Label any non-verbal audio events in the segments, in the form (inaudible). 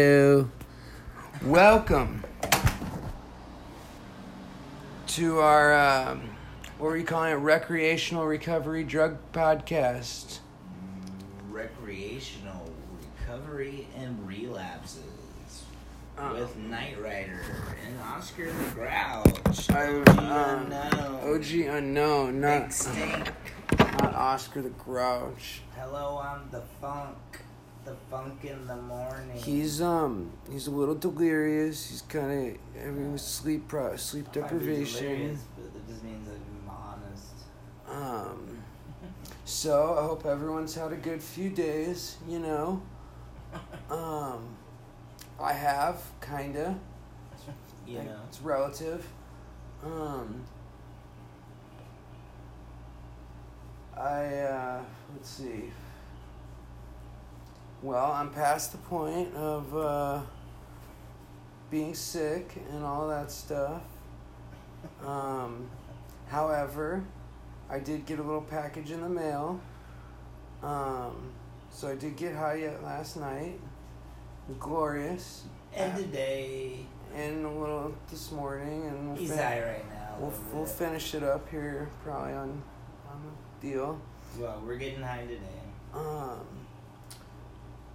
Hello. Welcome to our, um, what are you calling it? Recreational Recovery Drug Podcast. recreational recovery and relapses Uh, with Knight Rider and Oscar the Grouch. OG um, Unknown. OG Unknown, not, not Oscar the Grouch. Hello, I'm the funk. The funk in the morning. He's, um, he's a little delirious. He's kind of having sleep, pro- sleep I might be deprivation. delirious, but that just means I'm honest. Um, (laughs) so I hope everyone's had a good few days, you know. (laughs) Um, I have, kinda. You know. It's relative. Um, I, uh, let's see. Well, I'm past the point of, uh, being sick and all that stuff. Um, however, I did get a little package in the mail. Um, so I did get high yet last night. Glorious. End And today, And a little this morning, and we'll, he's fin- high right now. we'll, we'll finish it up here probably on on the deal. Well, we're getting high today. Um,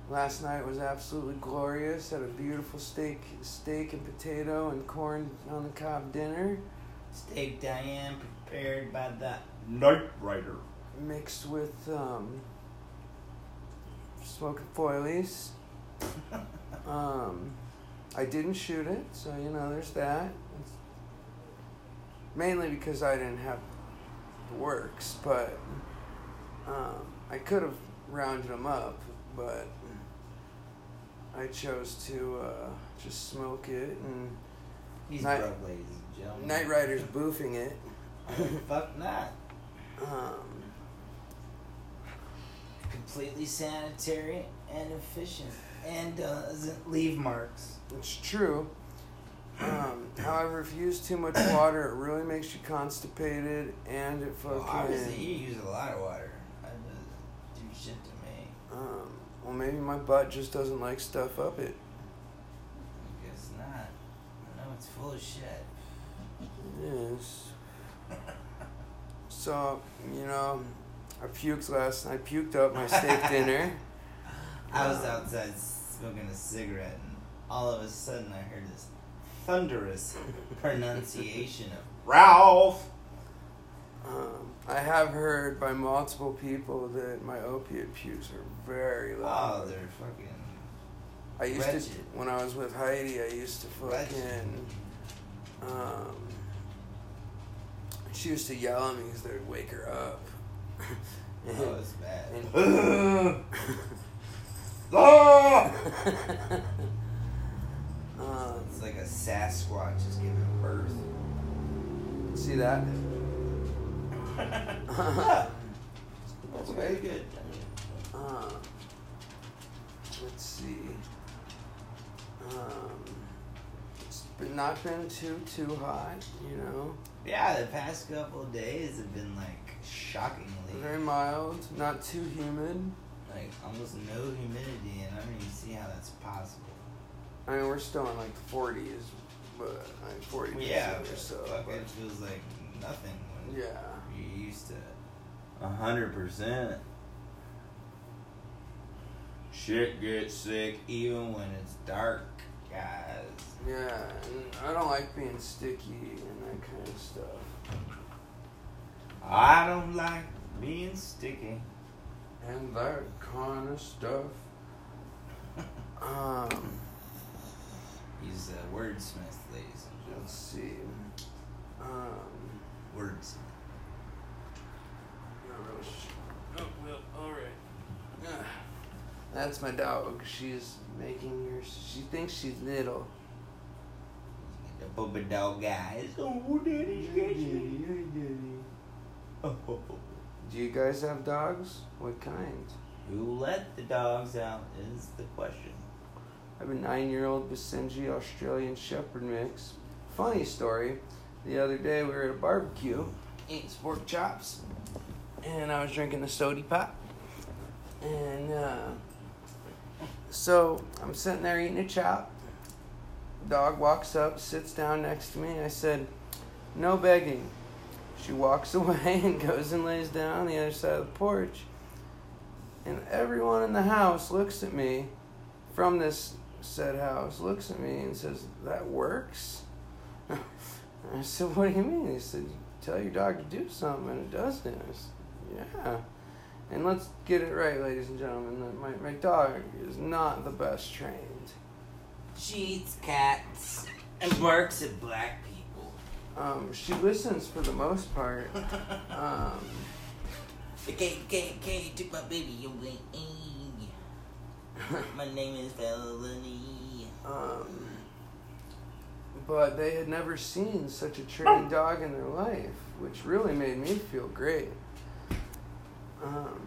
last night was absolutely glorious. Had a beautiful steak, steak and potato and corn on the cob dinner, Steak Diane prepared by the Knight Rider. mixed with um, smoking foilies. (laughs) Um, I didn't shoot it, so you know there's that. It's mainly because I didn't have the works, but um, I could have rounded them up, but I chose to uh, just smoke it. And He's Night- broke, ladies and gentlemen. Night Rider's boofing it. (laughs) Fuck not. Um, Completely sanitary and efficient, and doesn't leave marks. It's true. Um, however, if you use too much water, it really makes you constipated, and it Well, fucking. obviously, you use a lot of water. That doesn't do shit to me. um, well, maybe my butt just doesn't like stuff up it. I guess not. I know it's full of shit. Yes. So you know, I puked last night. I puked up my steak (laughs) dinner. I was Um, outside smoking a cigarette, and all of a sudden, I heard this thunderous (laughs) pronunciation of Ralph. Um, I have heard by multiple people that my opiate pukes are very Oh, loud. they're fucking. I used to when I was with Heidi. I used to fucking. Um, she used to yell at me because they would wake her up. And- Oh, (laughs) it's bad. and- (laughs) Ah! (laughs) um, It's like a Sasquatch just giving birth. see that? That's very good. Um, let's see. Um, it's not been too too hot, you know. Yeah, the past couple days have been like shockingly Very mild, not too humid. like almost no humidity, and I don't even see how that's possible. I mean, we're still in like 40s, but like 40 yeah, or but so. but- it feels like nothing when yeah. Used to a hundred percent. Shit gets sick even when it's dark, guys. Yeah, and I don't like being sticky and that kind of stuff. I don't like being sticky. And that kind of stuff. (laughs) Um, He's a wordsmith, ladies and gentlemen. let's see. Um, Words. Not oh, well, all right. Ah, (sighs) That's my dog. She's making her. She thinks she's little. The booba dog guys. Oh, daddy, Oh, (laughs) Do you guys have dogs? What kind? Who let the dogs out is the question. I have a nine-year-old Basenji Australian Shepherd mix. Funny story. The other day we were at a barbecue, eating pork chops, and I was drinking the sody pop, and uh, So I'm sitting there eating a chop. Dog walks up, sits down next to me. I said, No begging. She walks (laughs) away and goes and lays down on the other side of the porch. And everyone in the house looks at me from this said house, looks at me and says, That works? (laughs) I said, What do you mean? He said, Tell your dog to do something and it does said, Yeah. And let's get it right, ladies and gentlemen. that My, my dog is not the best trained. She eats cats and barks at black people. Um, she listens for the most part. (laughs) Um, The KKK took my baby away. (laughs) My name is Felony. um, but they had never seen such a trained dog in their life, which really made me feel great. Um,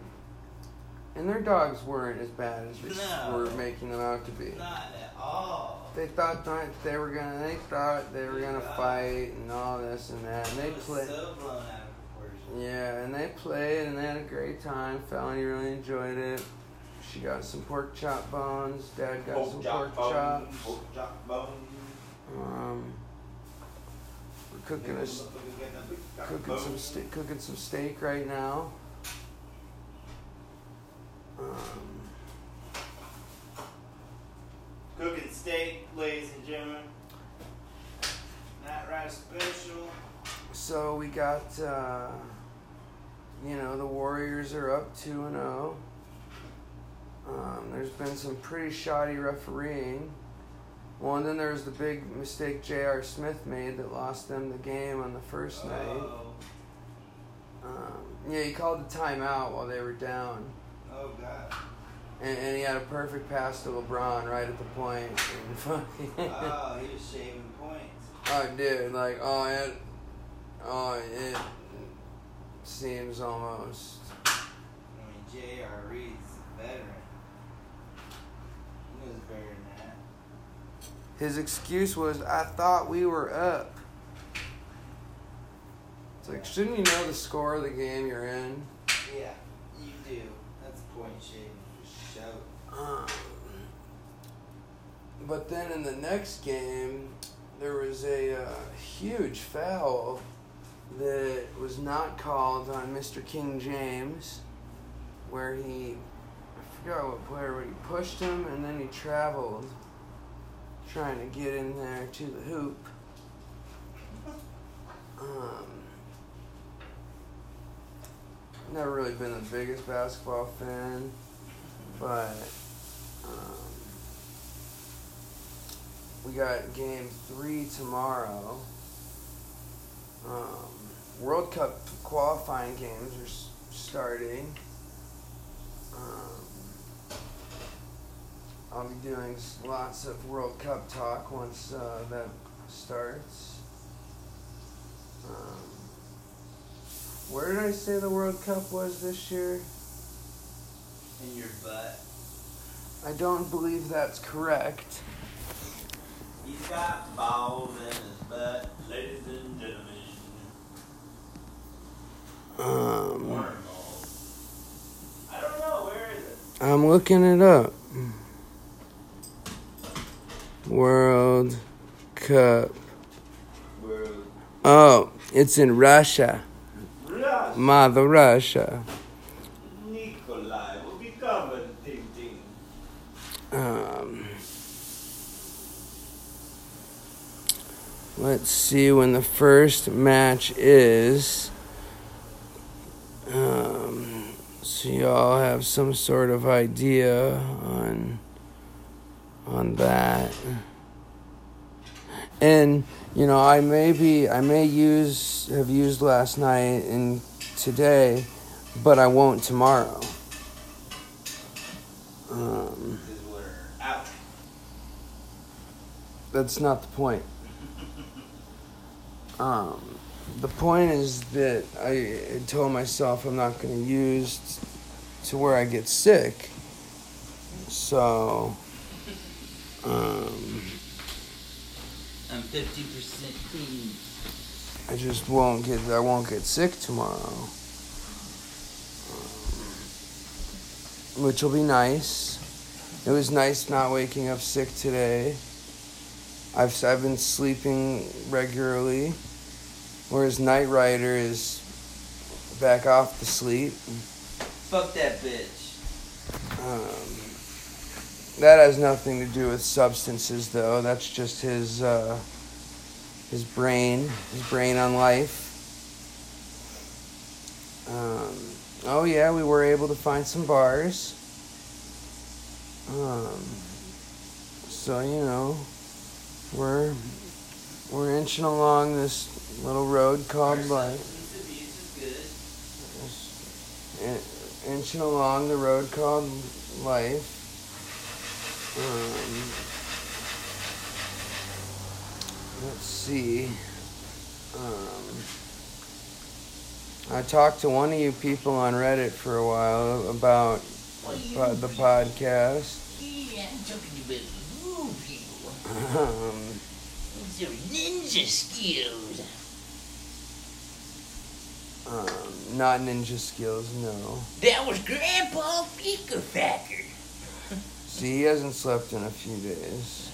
and their dogs weren't as bad as they No. were making them out to be. Not at all. They thought that they were gonna. They thought they were gonna Yeah. fight and all this and that. And they played. so blown out of proportion. Yeah, and they played and they had a great time. Felony really enjoyed it. She got some pork chop bones. Dad got some pork chops. Pork chop bones. Um, we're cooking a, s- cooking some steak. Cooking some steak right now. Um, Cooking steak, ladies and gentlemen. Night Rider special. so we got, uh, you know, the Warriors are up two and zero. Um, there's been some pretty shoddy refereeing. Well, and then there was the big mistake J.R. Smith made that lost them the game on the first night. Oh, Um, yeah, he called the timeout while they were down. Oh God. And, and he had a perfect pass to LeBron right at the point. And Oh, he (laughs) was shaving points. oh, dude, like, oh, it, oh, it seems almost. I mean, J.R. Reed's a veteran. He knows better than that. His excuse was, I thought we were up. It's like, shouldn't you know the score of the game you're in? Yeah, you do. That's point shaving for show. Um, but then in the next game, there was a uh, huge foul that was not called on Mr. King James, where he, I forgot what player, but he pushed him and then he traveled, trying to get in there to the hoop. (laughs) Um, never really been the biggest basketball fan, but um, we got game three tomorrow. Um, World Cup qualifying games are starting. Um, I'll be doing lots of World Cup talk once uh, that starts. Um, where did I say the World Cup was this year? In your butt. I don't believe that's correct. He's got balls in his butt, ladies and gentlemen. Um, balls. I don't know, where is it? I'm looking it up. World Cup. Where Oh, it's in Russia. Mother Russia. Nikolai will be covered, Ting Ting. Um, let's see when the first match is. Um, so y'all have some sort of idea on on that. And you know, I may be I may use have used last night and today, but I won't tomorrow. Um, Because we're out. that's not the point. (laughs) Um, the point is that I told myself I'm not going to use t- to where I get sick. So, (laughs) um, I'm 50% clean. I just won't get I won't get sick tomorrow, um, which will be nice. It was nice not waking up sick today. I've I've been sleeping regularly, whereas Night Rider is back off the sleep. Fuck that bitch. Um, that has nothing to do with substances, though. That's just his uh, his brain, his brain on life. Um, oh yeah, we were able to find some bars. Um, so you know, we're we're inching along this little road called life. Inching along the road called life. Um, let's see. Um, I talked to one of you people on Reddit for a while about po- the podcast. Yeah, I'm talking about you people. Um, your ninja skills. um, not ninja skills, no. That was Grandpa Picklefacker. See, he hasn't slept in a few days.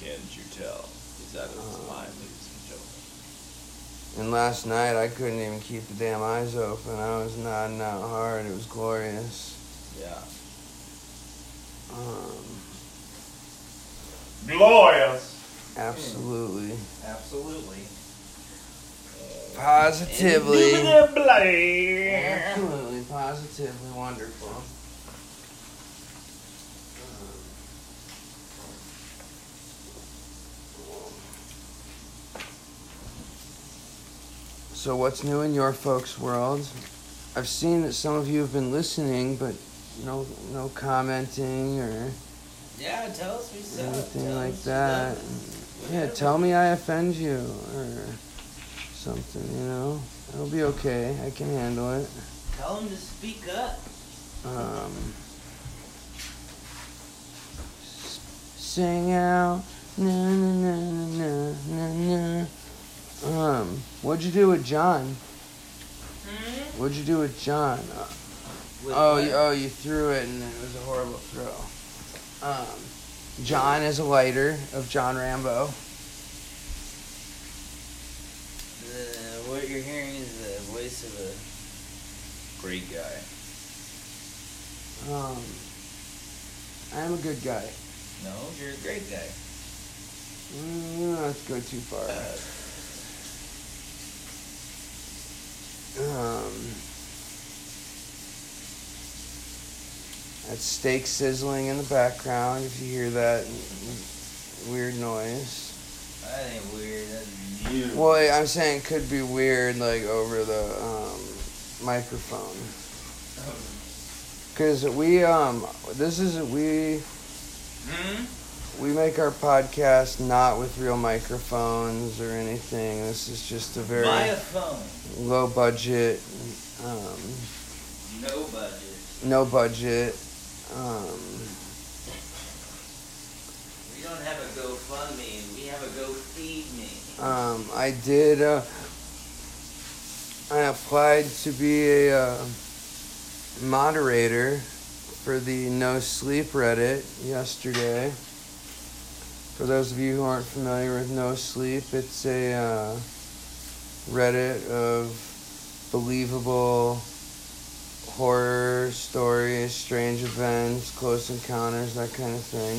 Can't you tell? He's out of his mind, ladies and gentlemen. And last night I couldn't even keep the damn eyes open. I was nodding out hard. It was glorious. Yeah. Um, Glorious. absolutely. Absolutely. Positively. bloody. Absolutely, positively wonderful. So, what's new in your folks' world? I've seen that some of you have been listening, but no, no commenting or Yeah, tell us we suck. anything Tell like that. Yeah, tell me I offend you or something. You know, it'll be okay. I can handle it. Tell them to speak up. Um, sing out, na na na na na na. Um, what'd you do with John? Hmm? What'd you do with John? Uh, With oh, you, oh, you threw it and it was a horrible throw. Um, John is a lighter of John Rambo. The, what you're hearing is the voice of a Great guy. Um, I am a good guy. no. You're a great guy. Mm, you don't have to go too far. Um, that's steak sizzling in the background. If you hear that weird noise. That ain't weird. That's you. Well, I'm saying it could be weird, like over the um, microphone. (laughs) Cause we um, this is we Hmm? We make our podcast not with real microphones or anything. This is just a very phone. low budget, um, No budget. no budget. Um, We don't have a GoFundMe. We have a Go Feed Me. um, I did. Uh, I applied to be a uh, moderator for the No Sleep Reddit yesterday. For those of you who aren't familiar with No Sleep, it's a uh, Reddit of believable horror stories, strange events, close encounters, that kind of thing.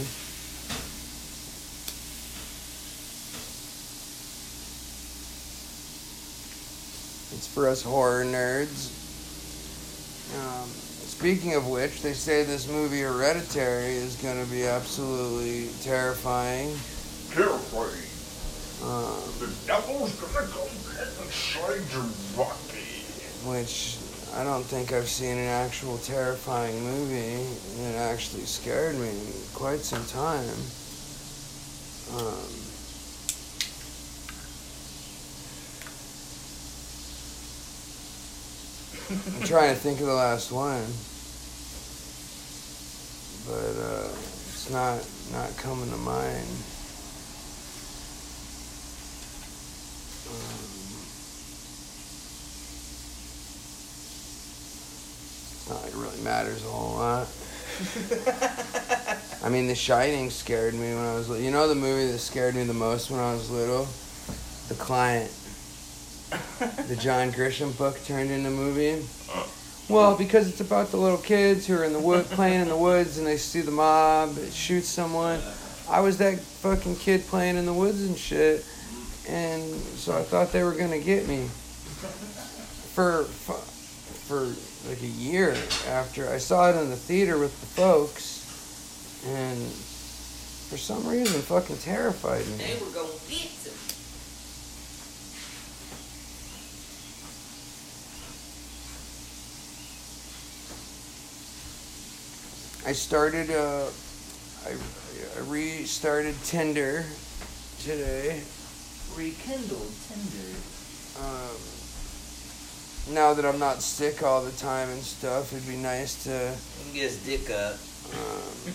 It's for us horror nerds. Um, speaking of which, they say this movie Hereditary is going to be absolutely terrifying. Terrifying. Um, The devil's gonna come inside your body. which I don't think I've seen an actual terrifying movie that actually scared me in quite some time. Um, I'm trying to think of the last one, but uh, it's not not coming to mind. Um, not like it really matters a whole lot. (laughs) I mean, The Shining scared me when I was little. You know the movie that scared me the most when I was little? The Client. The John Grisham book turned into a movie. Uh. Well, because it's about the little kids who are in the wood (laughs) playing in the woods and they see the mob shoot someone. I was that fucking kid playing in the woods and shit, and so I thought they were gonna get me. For for, for like a year after I saw it in the theater with the folks, and for some reason, fucking terrified me. They were gonna get I started, uh, I, I restarted Tinder today. Rekindled Tinder. Um, now that I'm not sick all the time and stuff, it'd be nice to, You can get his dick up. um,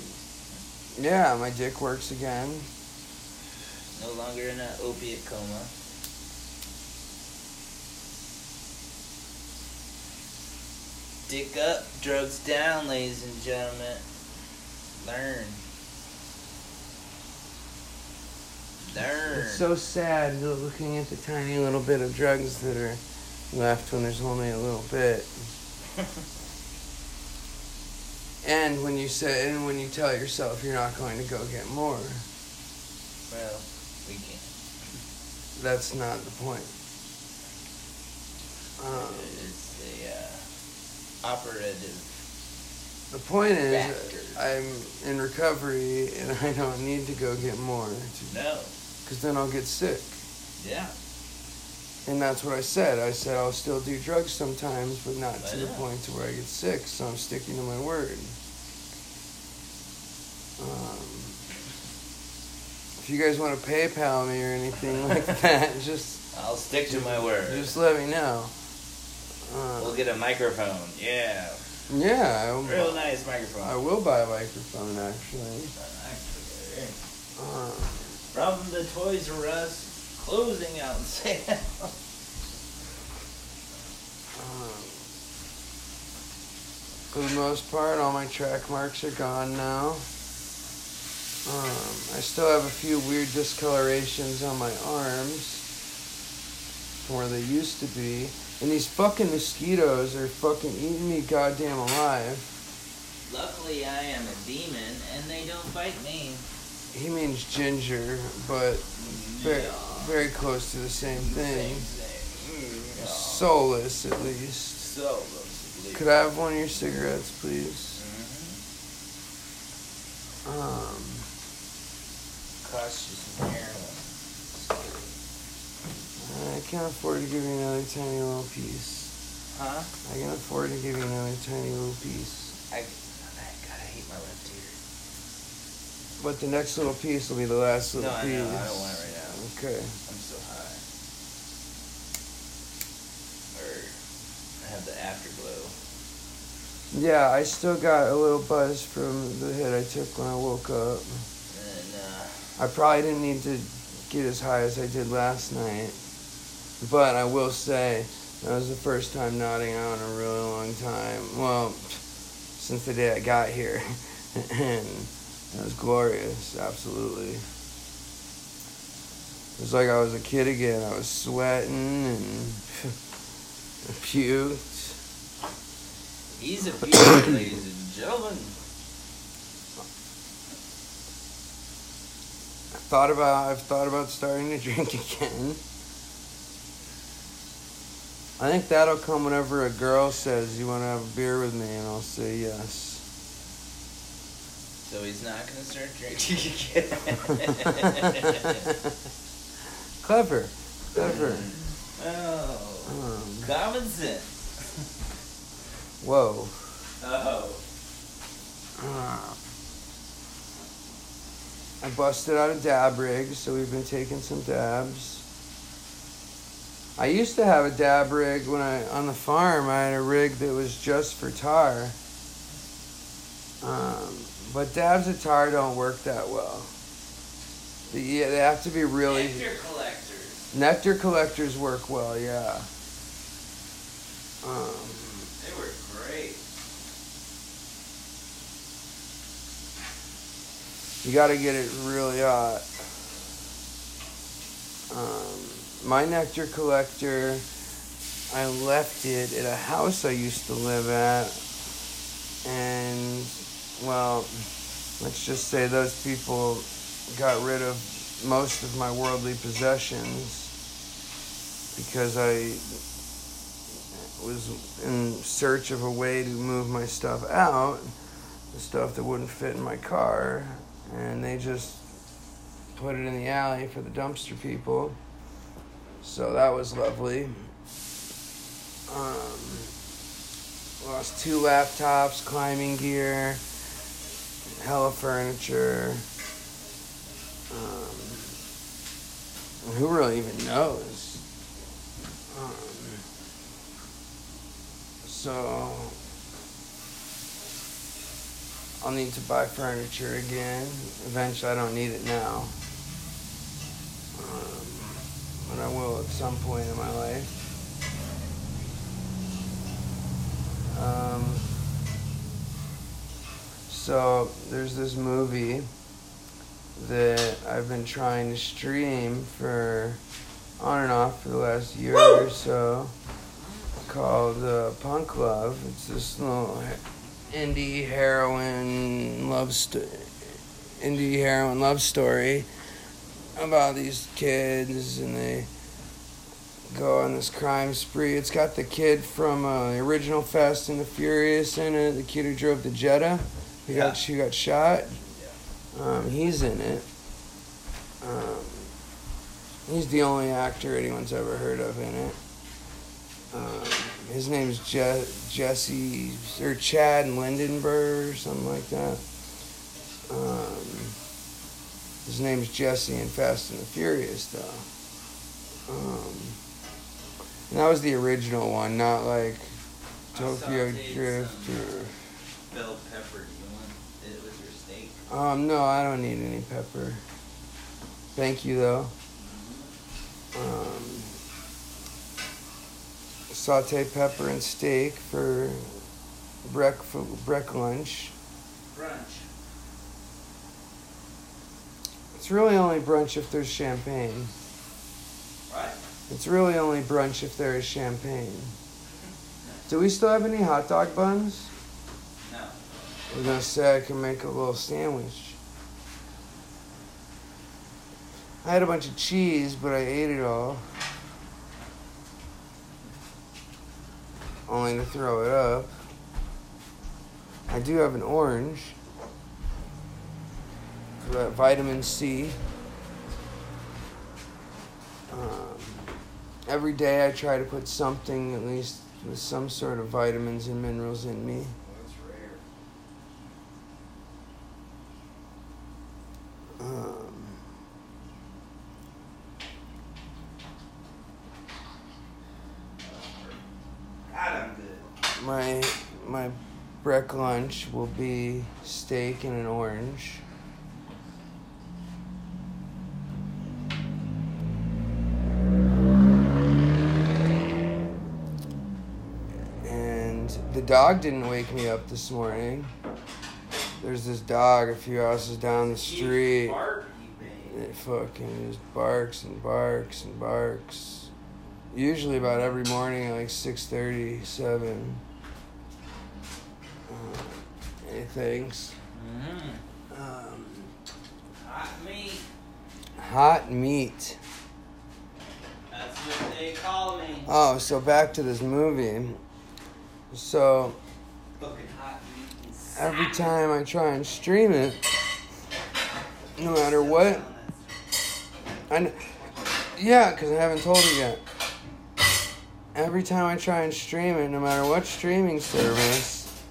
yeah, my dick works again. No longer in an opiate coma. Dick up, drugs down, ladies and gentlemen. Learn. Learn. It's so sad looking at the tiny little bit of drugs that are left when there's only a little bit. (laughs) And when you say, and when you tell yourself you're not going to go get more, well, we can. that's not the point. Um, It's the uh, operative. the point is, Factors. I'm in recovery and I don't need to go get more, No. because then I'll get sick. Yeah. And that's what I said. I said I'll still do drugs sometimes, but not to the point to where I get sick. So I'm sticking to my word. Um, if you guys want to PayPal me or anything like (laughs) that, just I'll stick to my word. just let me know. We'll Uh, get a microphone. Yeah. yeah, Real I, nice microphone. I will buy a microphone actually. Actually, Uh, From the Toys R Us closing out sale. um, (laughs) for the most part, all my track marks are gone now. Um, I still have a few weird discolorations on my arms from where they used to be. And these fucking mosquitoes are fucking eating me goddamn alive. Luckily, I am a demon and they don't bite me. He means ginger, but very, Yeah. very close to the same thing. Same thing. Yeah. Soulless, at least. So lovely. Could I have one of your cigarettes, please? Mhm. Um, Cost you some heroin. I can't afford to give you another tiny little piece. Huh? I can afford to give you another tiny little piece. I, I I hate my left ear. But the next little piece will be the last little I piece. know. I don't want it right now. Okay. I'm so high. Or I have the afterglow. Yeah, I still got a little buzz from the hit I took when I woke up. And uh, I probably didn't need to get as high as I did last night. But I will say, that was the first time nodding out in a really long time. Well, since the day I got here. (laughs) and it was glorious, absolutely. It was like I was a kid again. I was sweating and (laughs) puked. he's a beauty, ladies and gentlemen. I thought about I've thought about starting to (laughs) drink again. I think that'll come whenever a girl says you want to have a beer with me, and I'll say yes. So he's not gonna start drinking (laughs) again. (laughs) clever, clever. oh, Um, common sense. whoa. Oh, Uh, I busted out a dab rig, so we've been taking some dabs. I used to have a dab rig when I on the farm. I had a rig that was just for tar. Um, but dabs of tar don't work that well. The- Yeah, they have to be really nectar collectors. nectar collectors work well. Yeah. Um, They were great. You got to get it really hot. Um, my nectar collector, I left it at a house I used to live at, and well, let's just say those people got rid of most of my worldly possessions because I was in search of a way to move my stuff out, the stuff that wouldn't fit in my car, and they just put it in the alley for the dumpster people. So that was lovely. Um, lost two laptops, climbing gear, hella furniture. Um, who really even knows? Um, so I'll need to buy furniture again. Eventually, I don't need it now, but I will at some point in my life. Um, so there's this movie that I've been trying to stream for on and off for the last year or so called uh, Punk Love. It's this little indie heroin love st- indie heroin love story about these kids and they go on this crime spree. It's got the kid from uh, the original Fast and the Furious in it, the kid who drove the Jetta. He got who got shot. Um, he's in it. Um, he's the only actor anyone's ever heard of in it. Um, his name's Je- Jesse or Chad Lindenberg or something like that. Um, his name's Jesse in Fast and the Furious, though. Um, and that was the original one, not like Tokyo Drift or. Bell pepper. Do you want it with your steak? Um, no, I don't need any pepper. Thank you, though. Um, saute pepper and steak for break break lunch. Brunch. It's really only brunch if there's champagne. Right. It's really only brunch if there is champagne. Do we still have any hot dog buns? No. I was gonna say I can make a little sandwich. I had a bunch of cheese, but I ate it all. Only to throw it up. I do have an orange. Vitamin C. Um, every day I try to put something, at least with some sort of vitamins and minerals in me. Um, my my lunch will be steak and an orange. And the dog didn't wake me up this morning. There's this dog a few houses down the street. It fucking just barks and barks and barks. Usually about every morning at like 6.30, 7. Uh, it thinks. Mm-hmm. Um, Hot meat. hot meat. That's what they call me. Oh, so back to this movie. So every time I try and stream it, no matter what, I yeah, because I haven't told you yet. Every time I try and stream it, no matter what streaming service,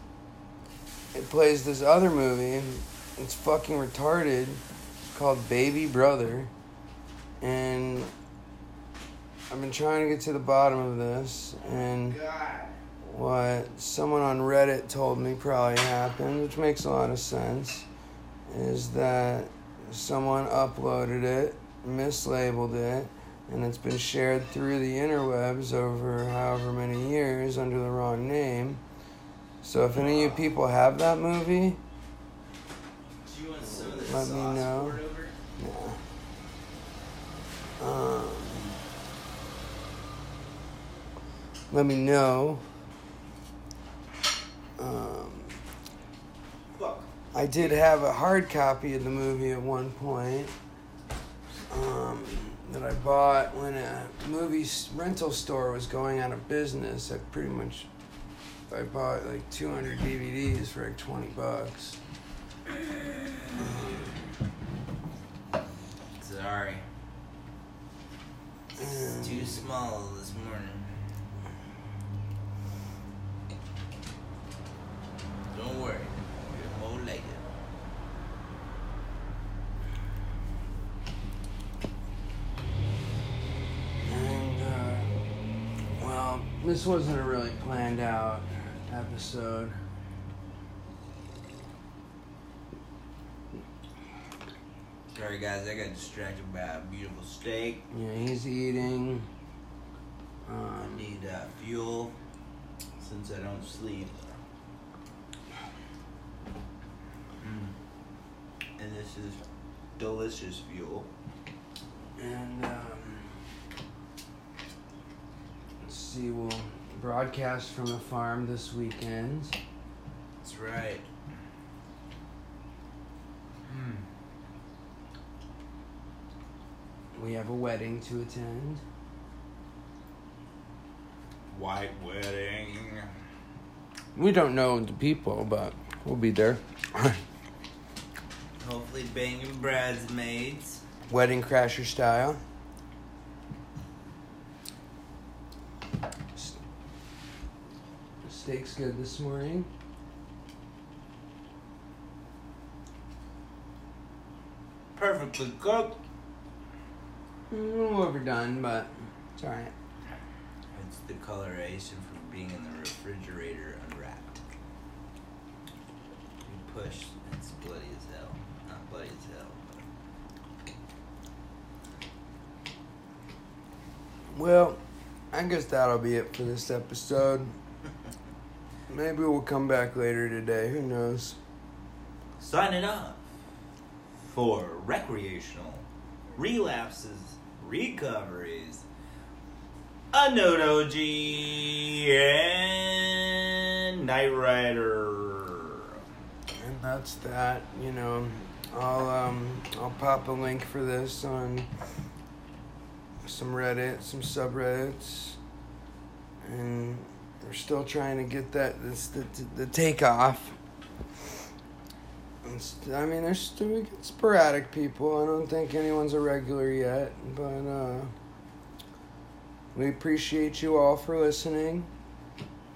it plays this other movie. It's fucking retarded, called Baby Brother, and I've been trying to get to the bottom of this, and God. What someone on Reddit told me probably happened, which makes a lot of sense, is that someone uploaded it, mislabeled it, and it's been shared through the interwebs over however many years under the wrong name. So if any of you people have that movie, let me know. Yeah. Um, let me know. Um, Fuck. I did have a hard copy of the movie at one point um, that I bought when a movie rental store was going out of business. I pretty much I bought like 200 DVDs for like 20 bucks. Sorry. It's too small this morning. This wasn't a really planned out episode. Sorry guys, I got distracted by a beautiful steak. Yeah, he's eating. I Um, need uh, fuel since I don't sleep. Mm. And this is delicious fuel. and, um, let's see, we'll broadcast from the farm this weekend. That's right. Mm. We have a wedding to attend. White wedding. We don't know the people, but we'll be there. Hopefully banging bridesmaids. wedding crasher style. Steak's good this morning. Perfectly cooked. A little overdone, but it's alright. It's the coloration from being in the refrigerator unwrapped. You push, it's bloody as hell. Not bloody as hell, but Well, I guess that'll be it for this episode. Maybe we'll come back later today. Who knows? Signing off for recreational relapses, recoveries, a note OG, and Night Rider. And that's that. You know, I'll um I'll pop a link for this on some Reddit, some subreddits, and we're still trying to get that this the the takeoff. I mean, there's still we get sporadic people. I don't think anyone's a regular yet, but uh, we appreciate you all for listening.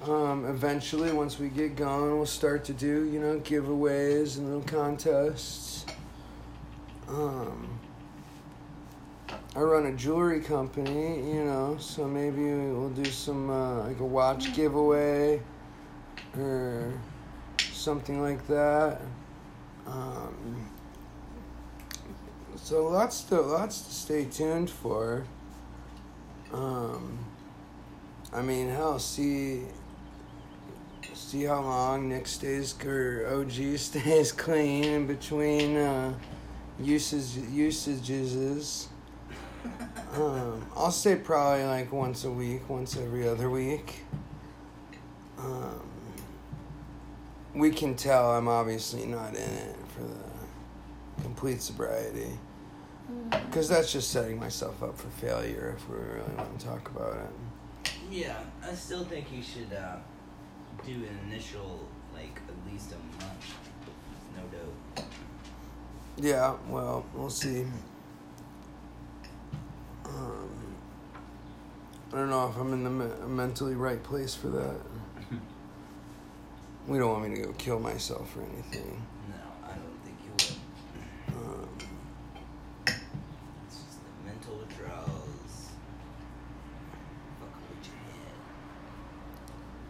Um, eventually, once we get going, we'll start to do, you know, giveaways and little contests. Um, I run a jewelry company, you know, so maybe we'll do some, uh, like a watch giveaway or something like that. Um, so lots to lots to stay tuned for. Um, I mean, hell, see see how long Nick stays or OG (laughs) stays clean in between uh, usage usages. Um, I'll say probably like once a week, once every other week. Um, we can tell I'm obviously not in it for the complete sobriety. Because that's just setting myself up for failure if we really want to talk about it. Yeah, I still think you should uh, do an initial, like, at least a month. No dope. Yeah, well, we'll see. Um, I don't know if I'm in the me- mentally right place for that. (laughs) We don't want me to go kill myself or anything. No, I don't think you would. Um, It's just the mental withdrawals. Fuck with your head.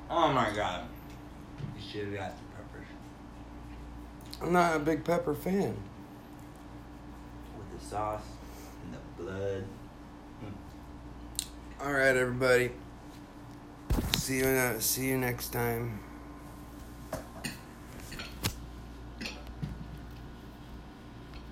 Oh my god. You should have got the peppers. I'm not a big pepper fan. With the sauce and the blood. All right, everybody. See you. Uh, see you next time.